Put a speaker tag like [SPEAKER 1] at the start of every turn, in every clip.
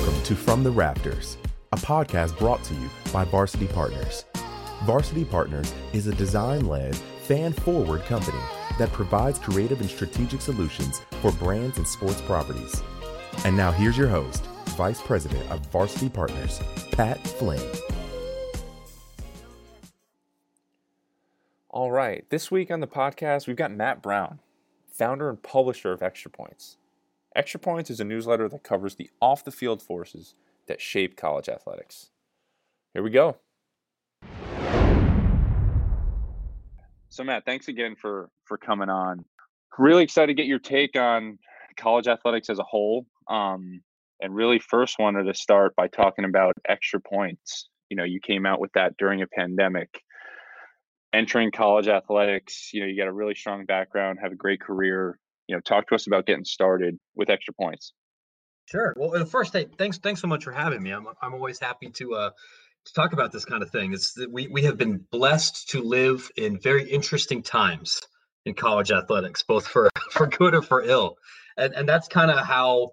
[SPEAKER 1] Welcome to From the Rafters, a podcast brought to you by Varsity Partners. Varsity Partners is a design led, fan forward company that provides creative and strategic solutions for brands and sports properties. And now here's your host, Vice President of Varsity Partners, Pat Flynn.
[SPEAKER 2] All right, this week on the podcast, we've got Matt Brown, founder and publisher of Extra Points. Extra Points is a newsletter that covers the off the field forces that shape college athletics. Here we go. So Matt, thanks again for for coming on. Really excited to get your take on college athletics as a whole. Um, and really first wanted to start by talking about extra points. You know, you came out with that during a pandemic. Entering college athletics, you know, you got a really strong background, have a great career, you know, talk to us about getting started with extra points.
[SPEAKER 3] Sure. Well, first, hey, thanks, thanks so much for having me. I'm, I'm always happy to, uh, to talk about this kind of thing. It's we we have been blessed to live in very interesting times in college athletics, both for for good or for ill, and and that's kind of how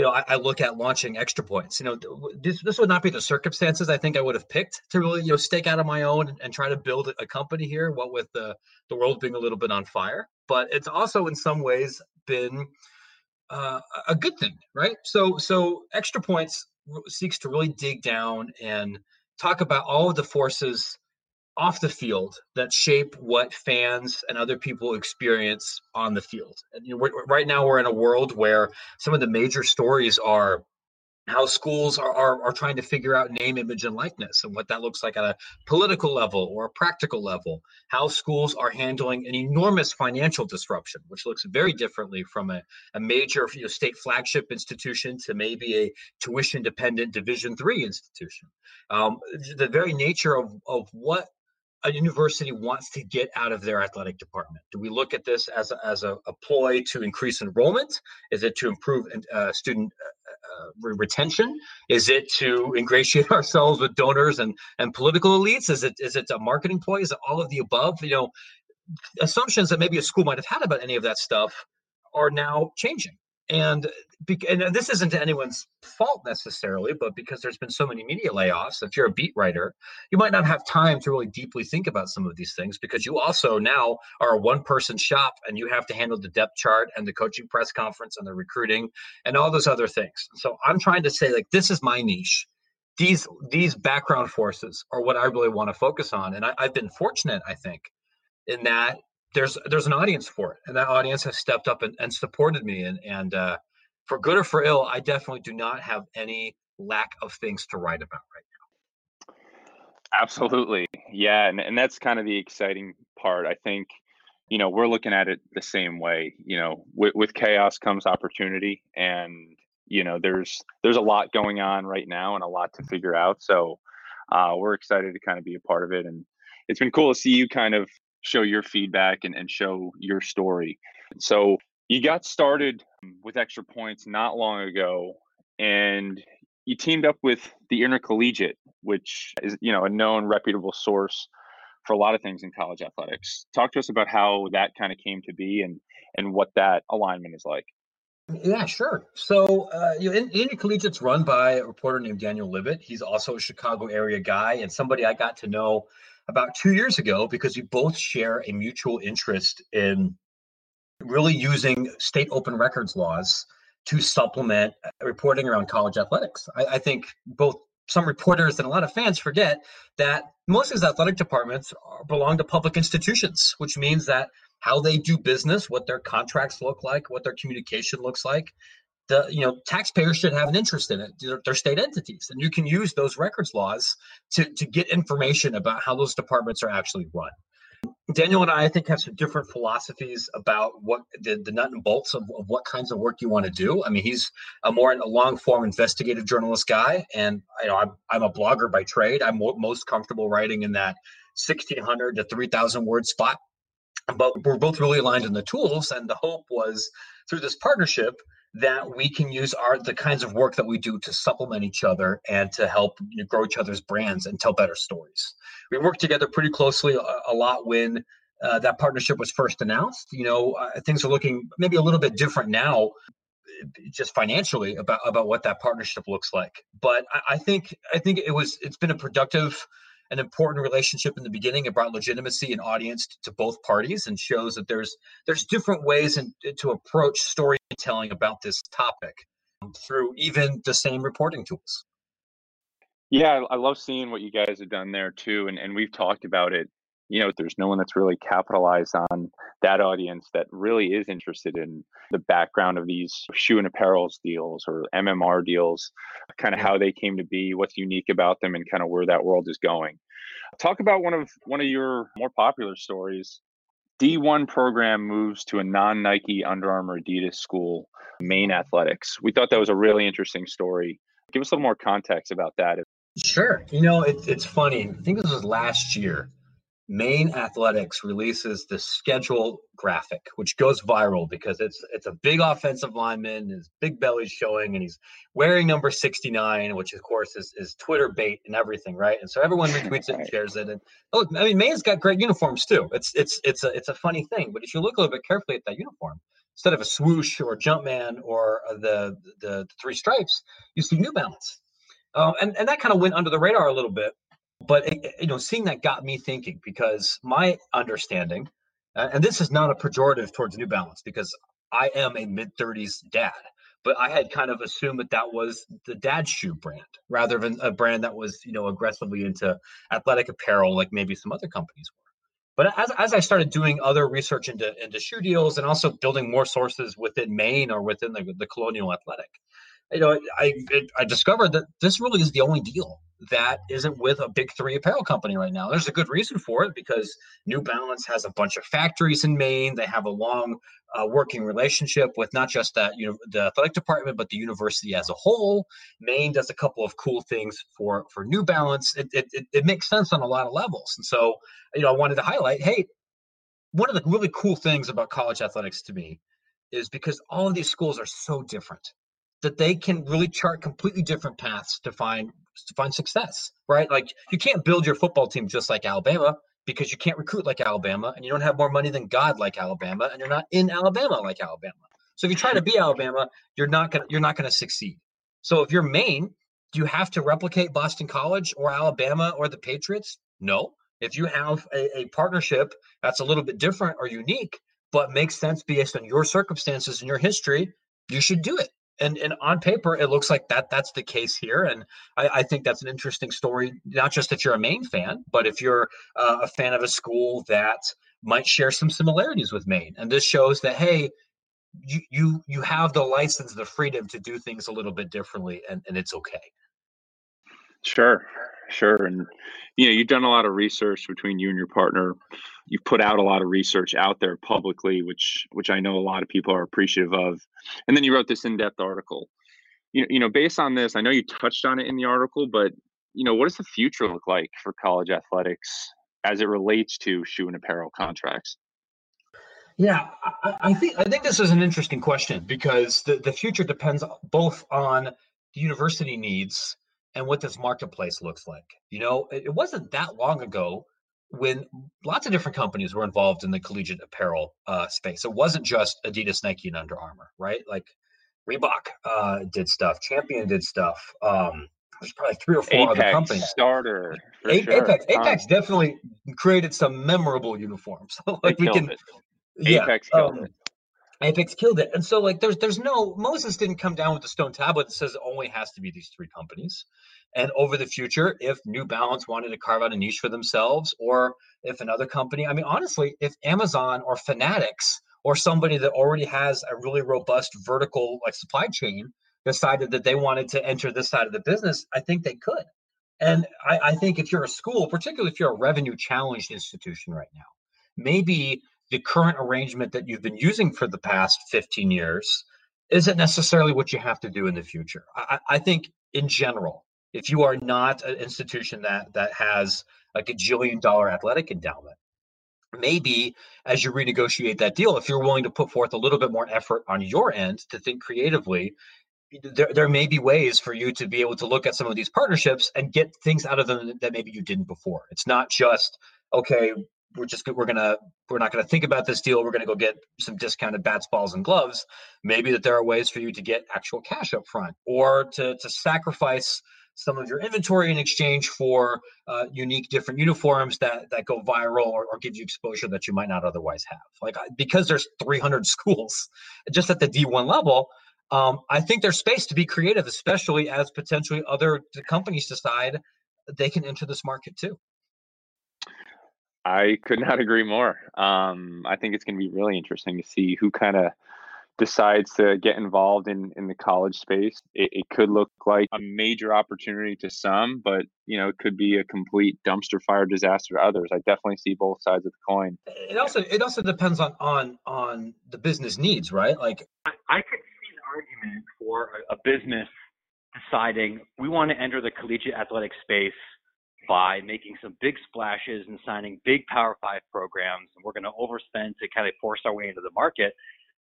[SPEAKER 3] you know I, I, look at launching extra points. You know, this this would not be the circumstances I think I would have picked to really you know stake out on my own and, and try to build a company here. What with the the world being a little bit on fire, but it's also in some ways been uh, a good thing, right? So, so extra points seeks to really dig down and talk about all of the forces off the field that shape what fans and other people experience on the field. And, you know, right now, we're in a world where some of the major stories are how schools are, are, are, trying to figure out name, image, and likeness and what that looks like at a political level or a practical level. How schools are handling an enormous financial disruption, which looks very differently from a, a major you know, state flagship institution to maybe a tuition dependent Division three institution. Um, the very nature of, of what a university wants to get out of their athletic department? Do we look at this as a, as a, a ploy to increase enrollment? Is it to improve uh, student uh, uh retention? Is it to ingratiate ourselves with donors and, and political elites? Is it is it a marketing ploy? Is it all of the above? You know, assumptions that maybe a school might have had about any of that stuff are now changing and and this isn't anyone's fault necessarily, but because there's been so many media layoffs, if you're a beat writer, you might not have time to really deeply think about some of these things because you also now are a one person shop and you have to handle the depth chart and the coaching press conference and the recruiting and all those other things. So I'm trying to say like this is my niche. These these background forces are what I really want to focus on, and I, I've been fortunate, I think, in that there's there's an audience for it, and that audience has stepped up and, and supported me. And and uh, for good or for ill, I definitely do not have any lack of things to write about right now.
[SPEAKER 2] Absolutely, yeah, and and that's kind of the exciting part. I think you know we're looking at it the same way. You know, with, with chaos comes opportunity, and you know there's there's a lot going on right now and a lot to figure out. So uh, we're excited to kind of be a part of it and it's been cool to see you kind of show your feedback and, and show your story. So you got started with extra points not long ago and you teamed up with the intercollegiate which is you know a known reputable source for a lot of things in college athletics talk to us about how that kind of came to be and and what that alignment is like
[SPEAKER 3] yeah, sure. So, uh, you know, Intercollegiate's run by a reporter named Daniel Libit. He's also a Chicago area guy and somebody I got to know about two years ago because we both share a mutual interest in really using state open records laws to supplement uh, reporting around college athletics. I, I think both some reporters and a lot of fans forget that most of these athletic departments belong to public institutions, which means that how they do business, what their contracts look like, what their communication looks like, the you know taxpayers should have an interest in it. They're, they're, state entities, and you can use those records laws to to get information about how those departments are actually run. Daniel and I, I think, have some different philosophies about what the, the nut and bolts of, of what kinds of work you want to do. I mean, he's a more a long form investigative journalist guy, and you know, I'm I'm a blogger by trade. I'm most comfortable writing in that 1600 to 3000 word spot. But we're both really aligned in the tools, and the hope was through this partnership that we can use our the kinds of work that we do to supplement each other and to help you know, grow each other's brands and tell better stories. We worked together pretty closely a, a lot when uh, that partnership was first announced. You know, uh, things are looking maybe a little bit different now. just financially about about what that partnership looks like. But I, I think I think it was it's been a productive an important relationship in the beginning. It brought legitimacy and audience to both parties and shows that there's there's different ways in, to approach storytelling about this topic um, through even the same reporting tools.
[SPEAKER 2] Yeah, I love seeing what you guys have done there too, and and we've talked about it. You know, there's no one that's really capitalized on that audience that really is interested in the background of these shoe and apparels deals or MMR deals, kind of how they came to be, what's unique about them, and kind of where that world is going. Talk about one of one of your more popular stories. D1 program moves to a non Nike Under Armour Adidas school, Maine Athletics. We thought that was a really interesting story. Give us a little more context about that.
[SPEAKER 3] Sure. You know, it, it's funny. I think this was last year. Maine Athletics releases the schedule graphic, which goes viral because it's it's a big offensive lineman, his big belly's showing, and he's wearing number 69, which of course is, is Twitter bait and everything, right? And so everyone retweets it and shares it. And oh, I mean, Maine's got great uniforms too. It's it's it's a it's a funny thing, but if you look a little bit carefully at that uniform, instead of a swoosh or Jumpman or the the, the three stripes, you see New Balance. Uh, and, and that kind of went under the radar a little bit but eh, eh, you know seeing that got me thinking because my understanding and this is not a pejorative towards new balance because i am a mid 30s dad but i had kind of assumed that that was the dad shoe brand rather than a brand that was you know aggressively into athletic apparel like maybe some other companies were. But as, as i started doing other research into into shoe deals and also building more sources within maine or within the, the colonial athletic you know i it, i discovered that this really is the only deal that isn't with a big three apparel company right now. There's a good reason for it because New Balance has a bunch of factories in Maine. They have a long uh, working relationship with not just that, you know, the athletic department, but the university as a whole. Maine does a couple of cool things for for New Balance. It it, it, it makes sense on a lot of levels. And so, you know, I wanted to highlight, hey, one of the really cool things about college athletics to me is because all of these schools are so different that they can really chart completely different paths to find to find success, right? Like you can't build your football team just like Alabama because you can't recruit like Alabama and you don't have more money than God like Alabama and you're not in Alabama like Alabama. So if you try to be Alabama, you're not gonna you're not gonna succeed. So if you're Maine, do you have to replicate Boston College or Alabama or the Patriots? No. If you have a, a partnership that's a little bit different or unique, but makes sense based on your circumstances and your history, you should do it and and on paper it looks like that that's the case here and i, I think that's an interesting story not just if you're a maine fan but if you're uh, a fan of a school that might share some similarities with maine and this shows that hey you you you have the license the freedom to do things a little bit differently and, and it's okay.
[SPEAKER 2] Sure sure and you know you've done a lot of research between you and your partner you've put out a lot of research out there publicly, which which I know a lot of people are appreciative of. And then you wrote this in-depth article. You you know, based on this, I know you touched on it in the article, but you know, what does the future look like for college athletics as it relates to shoe and apparel contracts?
[SPEAKER 3] Yeah, I, I think I think this is an interesting question because the, the future depends both on the university needs and what this marketplace looks like. You know, it wasn't that long ago when lots of different companies were involved in the collegiate apparel uh, space. It wasn't just Adidas, Nike, and Under Armour, right? Like Reebok uh, did stuff, Champion did stuff. Um, there's probably three or four
[SPEAKER 2] Apex,
[SPEAKER 3] other companies.
[SPEAKER 2] Starter,
[SPEAKER 3] A- sure. Apex, Apex definitely created some memorable uniforms. like we can,
[SPEAKER 2] it. yeah, Apex um, it.
[SPEAKER 3] Apex killed it. And so like there's there's no Moses didn't come down with the stone tablet that says it only has to be these three companies. And over the future, if New Balance wanted to carve out a niche for themselves, or if another company, I mean, honestly, if Amazon or Fanatics or somebody that already has a really robust vertical like supply chain decided that they wanted to enter this side of the business, I think they could. And I, I think if you're a school, particularly if you're a revenue challenged institution right now, maybe the current arrangement that you've been using for the past 15 years isn't necessarily what you have to do in the future. I, I think in general, if you are not an institution that that has a gajillion dollar athletic endowment maybe as you renegotiate that deal if you're willing to put forth a little bit more effort on your end to think creatively there, there may be ways for you to be able to look at some of these partnerships and get things out of them that maybe you didn't before it's not just okay we're just we're gonna we're not gonna think about this deal. We're gonna go get some discounted bats, balls, and gloves. Maybe that there are ways for you to get actual cash up front, or to to sacrifice some of your inventory in exchange for uh, unique different uniforms that that go viral or, or give you exposure that you might not otherwise have. Like because there's 300 schools just at the D1 level, um, I think there's space to be creative, especially as potentially other companies decide they can enter this market too.
[SPEAKER 2] I could not agree more. Um, I think it's going to be really interesting to see who kind of decides to get involved in in the college space. It, it, could look like a major opportunity to some, but you know, it could be a complete dumpster fire disaster to others. I definitely see both sides of the coin.
[SPEAKER 3] It also it also depends on on on the business needs, right? Like
[SPEAKER 4] I, I could see an argument for a, a business deciding we want to enter the collegiate athletic space by making some big splashes and signing big Power Five programs, and we're going to overspend to kind of force our way into the market,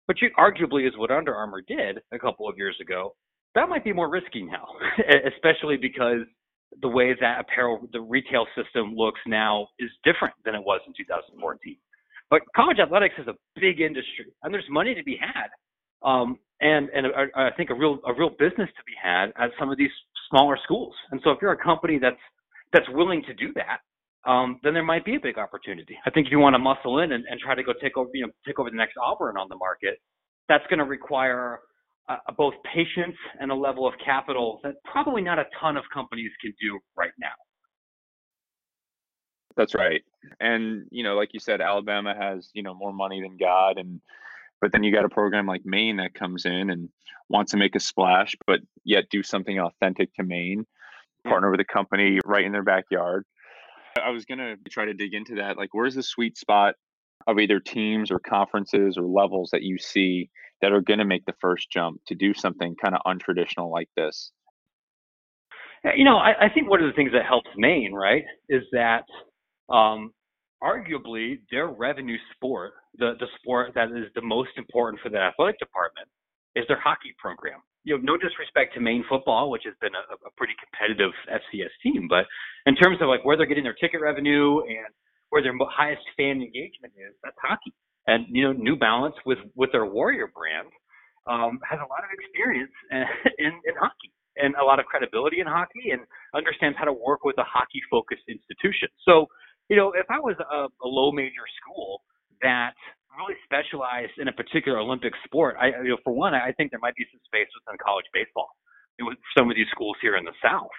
[SPEAKER 4] which arguably is what Under Armour did a couple of years ago. That might be more risky now, especially because the way that apparel, the retail system looks now is different than it was in 2014. But college athletics is a big industry, and there's money to be had, um, and and I think a real a real business to be had at some of these smaller schools. And so if you're a company that's that's willing to do that, um, then there might be a big opportunity. I think if you want to muscle in and, and try to go take over, you know, take over the next Auburn on the market, that's going to require uh, both patience and a level of capital that probably not a ton of companies can do right now.
[SPEAKER 2] That's right. And, you know, like you said, Alabama has, you know, more money than God. And, but then you got a program like Maine that comes in and wants to make a splash, but yet do something authentic to Maine partner with a company right in their backyard. I was going to try to dig into that. Like, where's the sweet spot of either teams or conferences or levels that you see that are going to make the first jump to do something kind of untraditional like this?
[SPEAKER 4] You know, I, I, think one of the things that helps Maine, right, is that um, arguably their revenue sport, the, the sport that is the most important for the athletic department, is their hockey program you know, no disrespect to Maine football, which has been a, a pretty competitive FCS team, but in terms of like where they're getting their ticket revenue and where their highest fan engagement is, that's hockey. And you know, New Balance with with their Warrior brand um, has a lot of experience in, in hockey and a lot of credibility in hockey and understands how to work with a hockey focused institution. So, you know, if I was a, a low major school that really specialized in a particular Olympic sport, I you know, for one, I think there might be some space within college baseball. With some of these schools here in the South,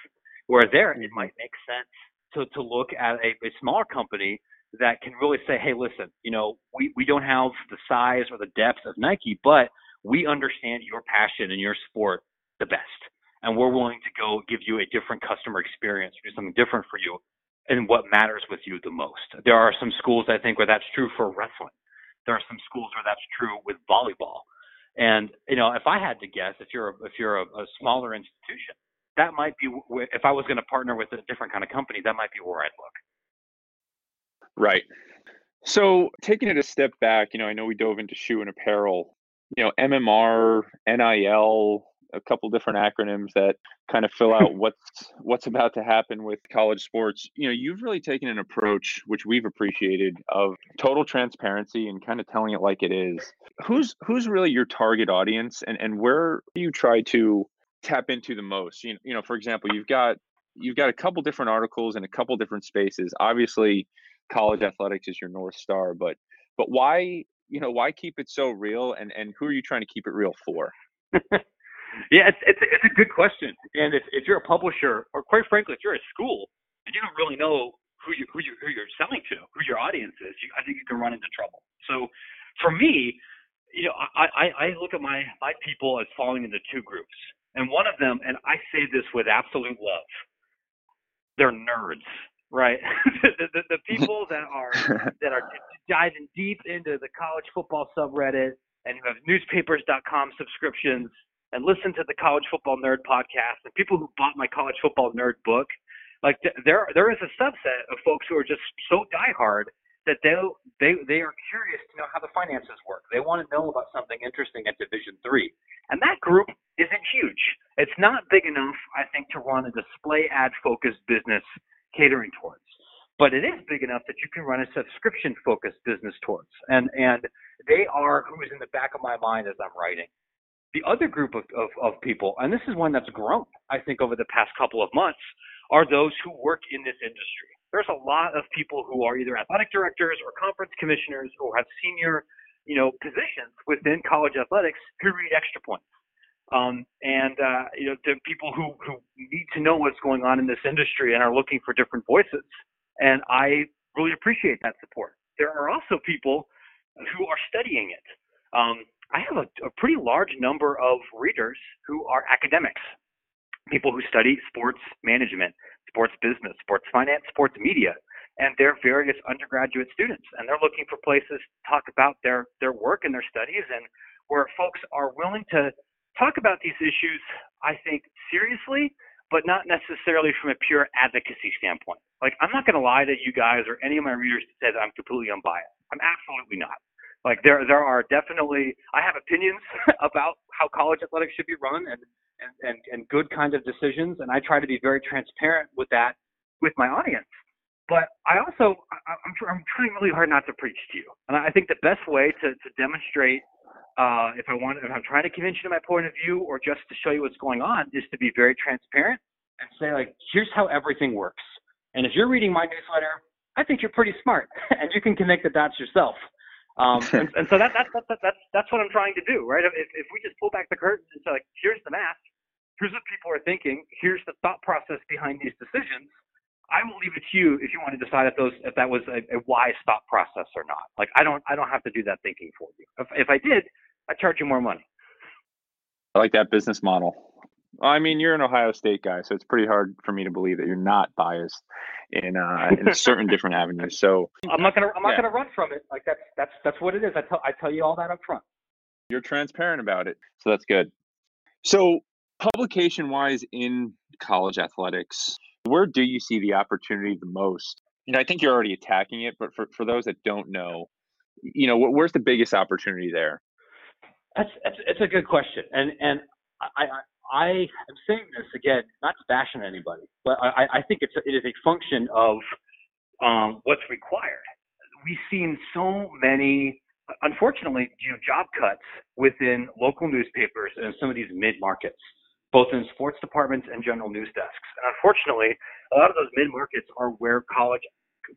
[SPEAKER 4] where there it mm-hmm. might make sense to to look at a, a smaller company that can really say, hey, listen, you know, we, we don't have the size or the depth of Nike, but we understand your passion and your sport the best. And we're willing to go give you a different customer experience, do something different for you and what matters with you the most. There are some schools I think where that's true for wrestling there are some schools where that's true with volleyball. And you know, if I had to guess, if you're a, if you're a, a smaller institution, that might be if I was going to partner with a different kind of company, that might be where I'd look.
[SPEAKER 2] Right. So taking it a step back, you know, I know we dove into shoe and apparel. You know, MMR, NIL, a couple different acronyms that kind of fill out what's what's about to happen with college sports. You know, you've really taken an approach which we've appreciated of total transparency and kind of telling it like it is. Who's who's really your target audience and and where do you try to tap into the most? You know, you know, for example, you've got you've got a couple different articles in a couple different spaces. Obviously, college athletics is your north star, but but why you know why keep it so real and and who are you trying to keep it real for
[SPEAKER 4] Yeah, it's it's it's a good question. And if if you're a publisher, or quite frankly, if you're a school and you don't really know who you who you who you're selling to, who your audience is, you, I think you can run into trouble. So, for me, you know, I I, I look at my my people as falling into two groups, and one of them, and I say this with absolute love, they're nerds right? the, the, the, people that are that are diving deep into the college football subreddit and who have newspapers.com subscriptions and listen to the College Football Nerd podcast and people who bought my College Football Nerd book, like there there is a subset of folks who are just so diehard that they they they are curious to know how the finances work. They want to know about something interesting at Division Three, and that group isn't huge. It's not big enough, I think, to run a display ad focused business catering towards. but it is big enough that you can run a subscription focused business towards. And and they are who is in the back of my mind as I'm writing. The other group of, of, of people, and this is one that's grown, I think, over the past couple of months, are those who work in this industry. There's a lot of people who are either athletic directors or conference commissioners who have senior, you know, positions within college athletics who read extra points. Um, and uh, you know, the people who who need to know what's going on in this industry and are looking for different voices and I really appreciate that support. There are also people who are studying it. Um, I have a, a pretty large number of readers who are academics, people who study sports management, sports business, sports finance, sports media, and they're various undergraduate students. And they're looking for places to talk about their, their work and their studies and where folks are willing to talk about these issues, I think, seriously but not necessarily from a pure advocacy standpoint. Like, I'm not going to lie to you guys or any of my readers to say that I'm completely unbiased. I'm absolutely not. Like, there, there are definitely, I have opinions about how college athletics should be run and, and, and, and good kinds of decisions, and I try to be very transparent with that with my audience. But I also, I'm, I'm trying really hard not to preach to you. And I think the best way to, to demonstrate uh, if I want, if I'm trying to convince you to my point of view or just to show you what's going on, is to be very transparent and say like, here's how everything works. And if you're reading my newsletter, I think you're pretty smart, and you can connect the dots yourself. Um, and, and, so that, that's, that's that's that's what I'm trying to do, right? If, if we just pull back the curtain and say like, here's the math, here's what people are thinking, here's the thought process behind these decisions. I will leave it to you if you want to decide if those if that was a, a wise thought process or not. Like I don't I don't have to do that thinking for you. If if I did, I'd charge you more money.
[SPEAKER 2] I like that business model. I mean, you're an Ohio State guy, so it's pretty hard for me to believe that you're not biased in uh, in certain different avenues. So
[SPEAKER 4] I'm not gonna I'm not yeah. gonna run from it. Like that's that's that's what it is. I tell I tell you all that up front.
[SPEAKER 2] You're transparent about it, so that's good. So publication wise in college athletics, where do you see the opportunity the most? You know, I think you're already attacking it, but for, for those that don't know, you know, where's the biggest opportunity there?
[SPEAKER 4] That's, that's it's a good question, and and I, I am saying this again, not to bash on anybody, but I, I think it's it is a function of um, what's required. We've seen so many, unfortunately, you know, job cuts within local newspapers and some of these mid markets, both in sports departments and general news desks. And unfortunately, a lot of those mid markets are where college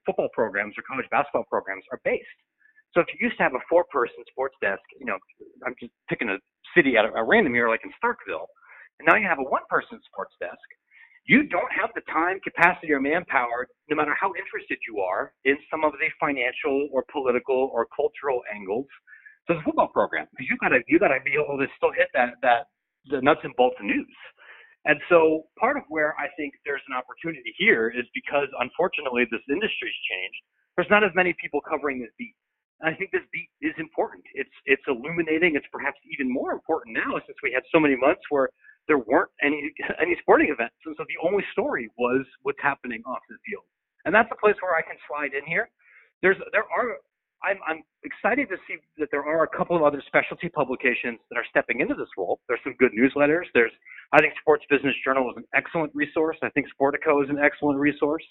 [SPEAKER 4] football programs or college basketball programs are based. So if you used to have a four-person sports desk, you know, I'm just picking a city at a, a random here, like in Starkville, and now you have a one-person sports desk. You don't have the time, capacity, or manpower, no matter how interested you are in some of the financial or political or cultural angles to the football program, because you gotta you gotta be able to still hit that that the nuts and bolts of news. And so part of where I think there's an opportunity here is because unfortunately this industry's changed. There's not as many people covering this beat. And I think this beat is important. It's it's illuminating. It's perhaps even more important now since we had so many months where there weren't any any sporting events, and so the only story was what's happening off the field. And that's a place where I can slide in here. There's there are I'm I'm excited to see that there are a couple of other specialty publications that are stepping into this role. There's some good newsletters. There's I think Sports Business Journal is an excellent resource. I think Sportico is an excellent resource.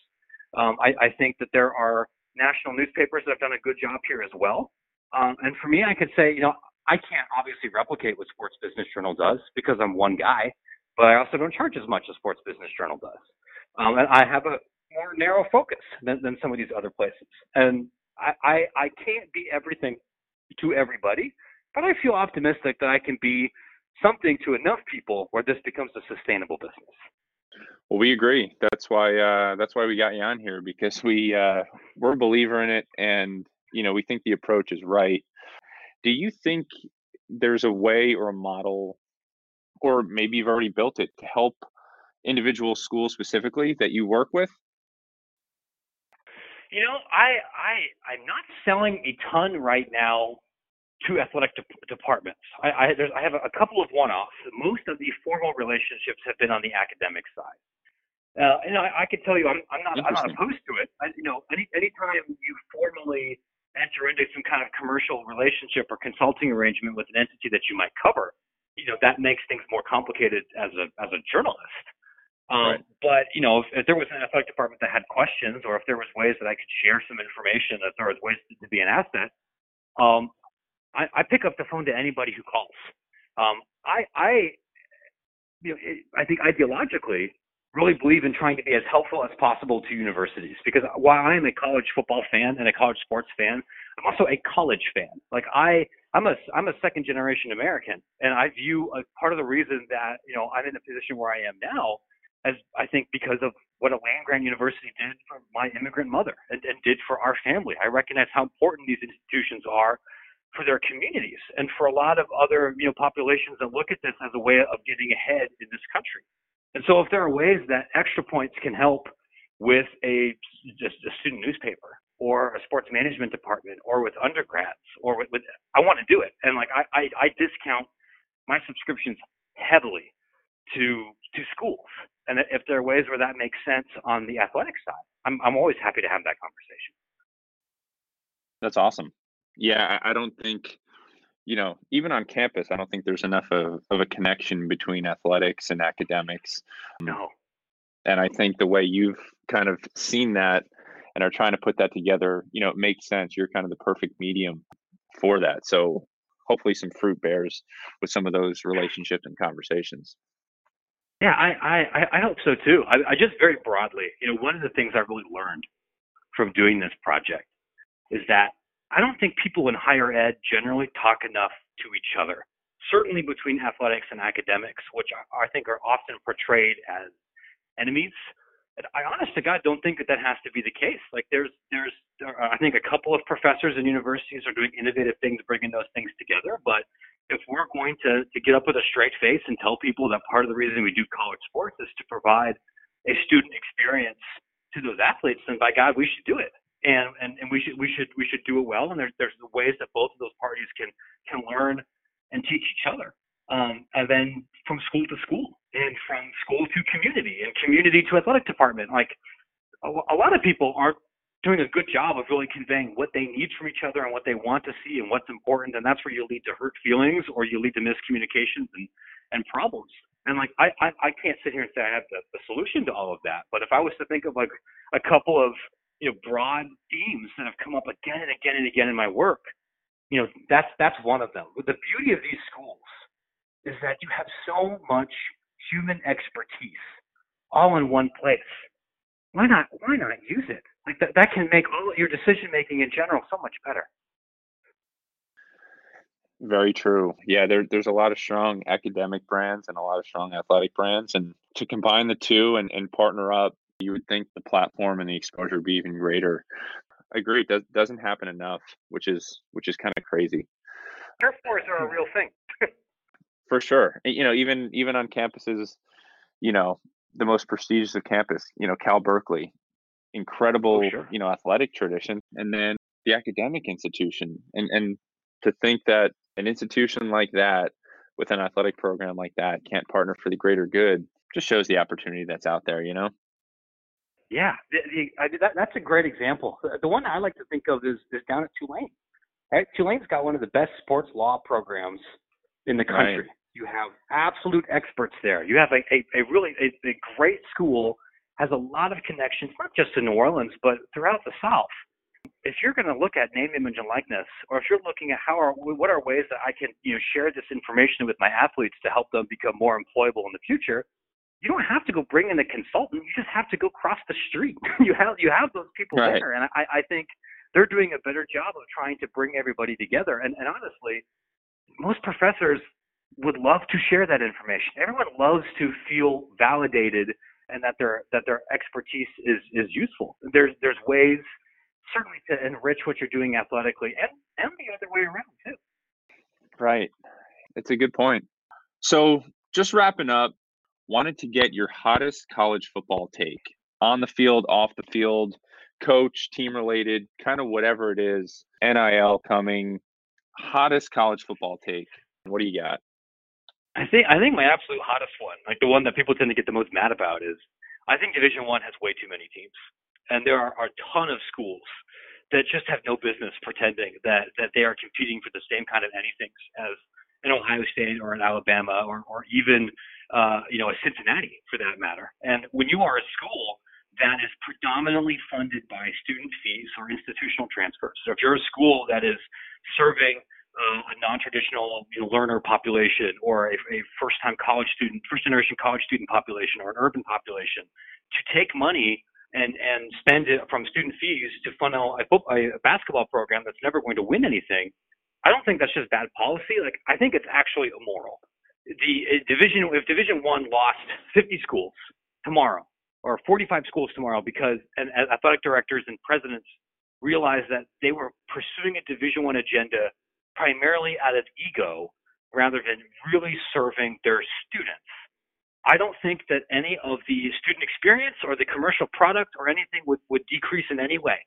[SPEAKER 4] Um, I, I think that there are national newspapers that have done a good job here as well. Um, and for me, I could say, you know, I can't obviously replicate what Sports Business Journal does because I'm one guy, but I also don't charge as much as Sports Business Journal does. Um, and I have a more narrow focus than, than some of these other places. And I, I, I can't be everything to everybody, but I feel optimistic that I can be something to enough people where this becomes a sustainable business.
[SPEAKER 2] Well, we agree. That's why uh, that's why we got you on here because we uh, we're a believer in it, and you know we think the approach is right. Do you think there's a way or a model, or maybe you've already built it to help individual schools specifically that you work with?
[SPEAKER 4] You know, I I I'm not selling a ton right now to athletic de- departments. I I, I have a, couple of one-offs. Most of the formal relationships have been on the academic side. Uh, and I, I can tell you, I'm, I'm not, I'm not opposed to it. I, you know, any anytime you formally enter into some kind of commercial relationship or consulting arrangement with an entity that you might cover, you know, that makes things more complicated as a as a journalist. Um, right. But you know, if, if, there was an athletic department that had questions, or if there was ways that I could share some information, if there was ways to, to be an asset, um, I, I, pick up the phone to anybody who calls. Um, I, I, you know, it, I think ideologically, really believe in trying to be as helpful as possible to universities because while I am a college football fan and a college sports fan, I'm also a college fan. Like I, I'm a I'm a second generation American, and I view a part of the reason that you know I'm in the position where I am now as I think because of what a land grant university did for my immigrant mother and, and did for our family. I recognize how important these institutions are for their communities and for a lot of other you know populations that look at this as a way of getting ahead in this country. And so if there are ways that extra points can help with a just a student newspaper or a sports management department or with undergrads or with, with I want to do it. And like I, I, I discount my subscriptions heavily to to schools and if there are ways where that makes sense on the athletic side, I'm I'm always happy to have that conversation.
[SPEAKER 2] That's awesome. Yeah, I, I don't think you know, even on campus, I don't think there's enough of, of a connection between athletics and academics.
[SPEAKER 4] No.
[SPEAKER 2] And I think the way you've kind of seen that and are trying to put that together, you know, it makes sense. You're kind of the perfect medium for that. So hopefully some fruit bears with some of those relationships and conversations.
[SPEAKER 4] Yeah, I, I, I hope so too. I, I just very broadly, you know, one of the things I really learned from doing this project is that I don't think people in higher ed generally talk enough to each other. Certainly between athletics and academics, which I think are often portrayed as enemies. I honest to God don't think that that has to be the case. Like there's there's there I think a couple of professors and universities are doing innovative things, bringing those things together. But if we're going to, to get up with a straight face and tell people that part of the reason we do college sports is to provide a student experience to those athletes, then by God, we should do it. And, and, and we should we should we should do it well. And there's there's ways that both of those parties can can learn and teach each other. Um, and then from school to school, and from school to community, and community to athletic department. Like a, a lot of people aren't doing a good job of really conveying what they need from each other and what they want to see and what's important. And that's where you lead to hurt feelings or you lead to miscommunications and, and problems. And like, I, I, I can't sit here and say I have the, the solution to all of that. But if I was to think of like a couple of, you know, broad themes that have come up again and again and again in my work, you know, that's, that's one of them. The beauty of these schools is that you have so much human expertise all in one place. Why not, why not use it? Like that, that can make all your decision making in general so much better.
[SPEAKER 2] Very true. Yeah, there, there's a lot of strong academic brands and a lot of strong athletic brands. And to combine the two and, and partner up, you would think the platform and the exposure would be even greater. I agree. It does, doesn't happen enough, which is which is kind of crazy.
[SPEAKER 4] Turf wars are a hmm. real thing.
[SPEAKER 2] For sure. You know, even even on campuses, you know, the most prestigious of campus, you know, Cal Berkeley, incredible, oh, sure. you know, athletic tradition, and then the academic institution, and and to think that an institution like that with an athletic program like that can't partner for the greater good just shows the opportunity that's out there, you know.
[SPEAKER 4] Yeah, the, the, I, that, that's a great example. The one I like to think of is, is down at Tulane. Right? Tulane's got one of the best sports law programs in the country. Right. You have absolute experts there. You have a, a, a really a, a great school has a lot of connections, not just to New Orleans, but throughout the South. If you're going to look at name, image, and likeness, or if you're looking at how are what are ways that I can you know share this information with my athletes to help them become more employable in the future, you don't have to go bring in a consultant. You just have to go cross the street. you have you have those people right. there, and I, I think they're doing a better job of trying to bring everybody together. And, and honestly, most professors would love to share that information. Everyone loves to feel validated and that their that their expertise is is useful. There's there's ways certainly to enrich what you're doing athletically and and the other way around too.
[SPEAKER 2] Right. It's a good point. So just wrapping up, wanted to get your hottest college football take on the field, off the field, coach, team related, kind of whatever it is, NIL coming, hottest college football take. What do you got?
[SPEAKER 4] I think I think my absolute hottest one, like the one that people tend to get the most mad about, is I think Division One has way too many teams, and there are a ton of schools that just have no business pretending that that they are competing for the same kind of anything as an Ohio State or an Alabama or, or even uh, you know a Cincinnati for that matter. And when you are a school that is predominantly funded by student fees or institutional transfers, so if you're a school that is serving uh, a non-traditional you know, learner population or a, a first-time college student, first-generation college student population or an urban population, to take money and and spend it from student fees to fund a, a basketball program that's never going to win anything, I don't think that's just bad policy. Like I think it's actually immoral. The uh, division, if Division One lost 50 schools tomorrow or 45 schools tomorrow because and, athletic directors and presidents realized that they were pursuing a Division One agenda primarily out of ego rather than really serving their students. I don't think that any of the student experience or the commercial product or anything would, would decrease in any way.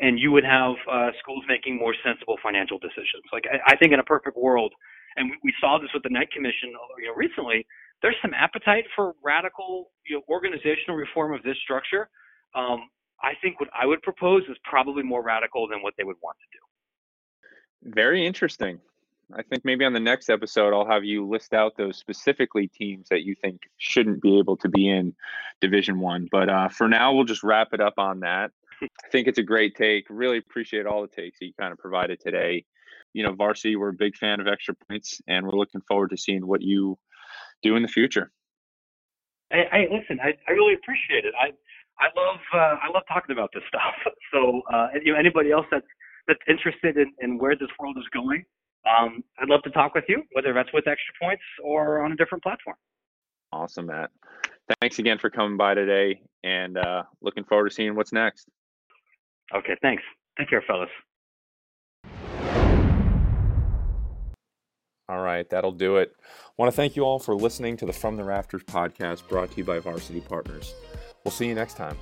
[SPEAKER 4] And you would have uh, schools making more sensible financial decisions. Like I, I think in a perfect world, and we, we saw this with the Knight Commission you know, recently, there's some appetite for radical you know, organizational reform of this structure. Um, I think what I would propose is probably more radical than what they would want to do.
[SPEAKER 2] Very interesting. I think maybe on the next episode, I'll have you list out those specifically teams that you think shouldn't be able to be in Division One. But uh, for now, we'll just wrap it up on that. I think it's a great take. Really appreciate all the takes that you kind of provided today. You know, varsity, we're a big fan of extra points, and we're looking forward to seeing what you do in the future.
[SPEAKER 4] Hey, hey listen, I, I really appreciate it. I I love uh, I love talking about this stuff. So, uh, you know, anybody else that's that's interested in, in where this world is going, um, I'd love to talk with you, whether that's with extra points or on a different platform.
[SPEAKER 2] Awesome, Matt. Thanks again for coming by today and uh, looking forward to seeing what's next.
[SPEAKER 4] Okay, thanks. Take care, fellas.
[SPEAKER 1] All right, that'll do it. I want to thank you all for listening to the From the Rafters podcast brought to you by Varsity Partners. We'll see you next time.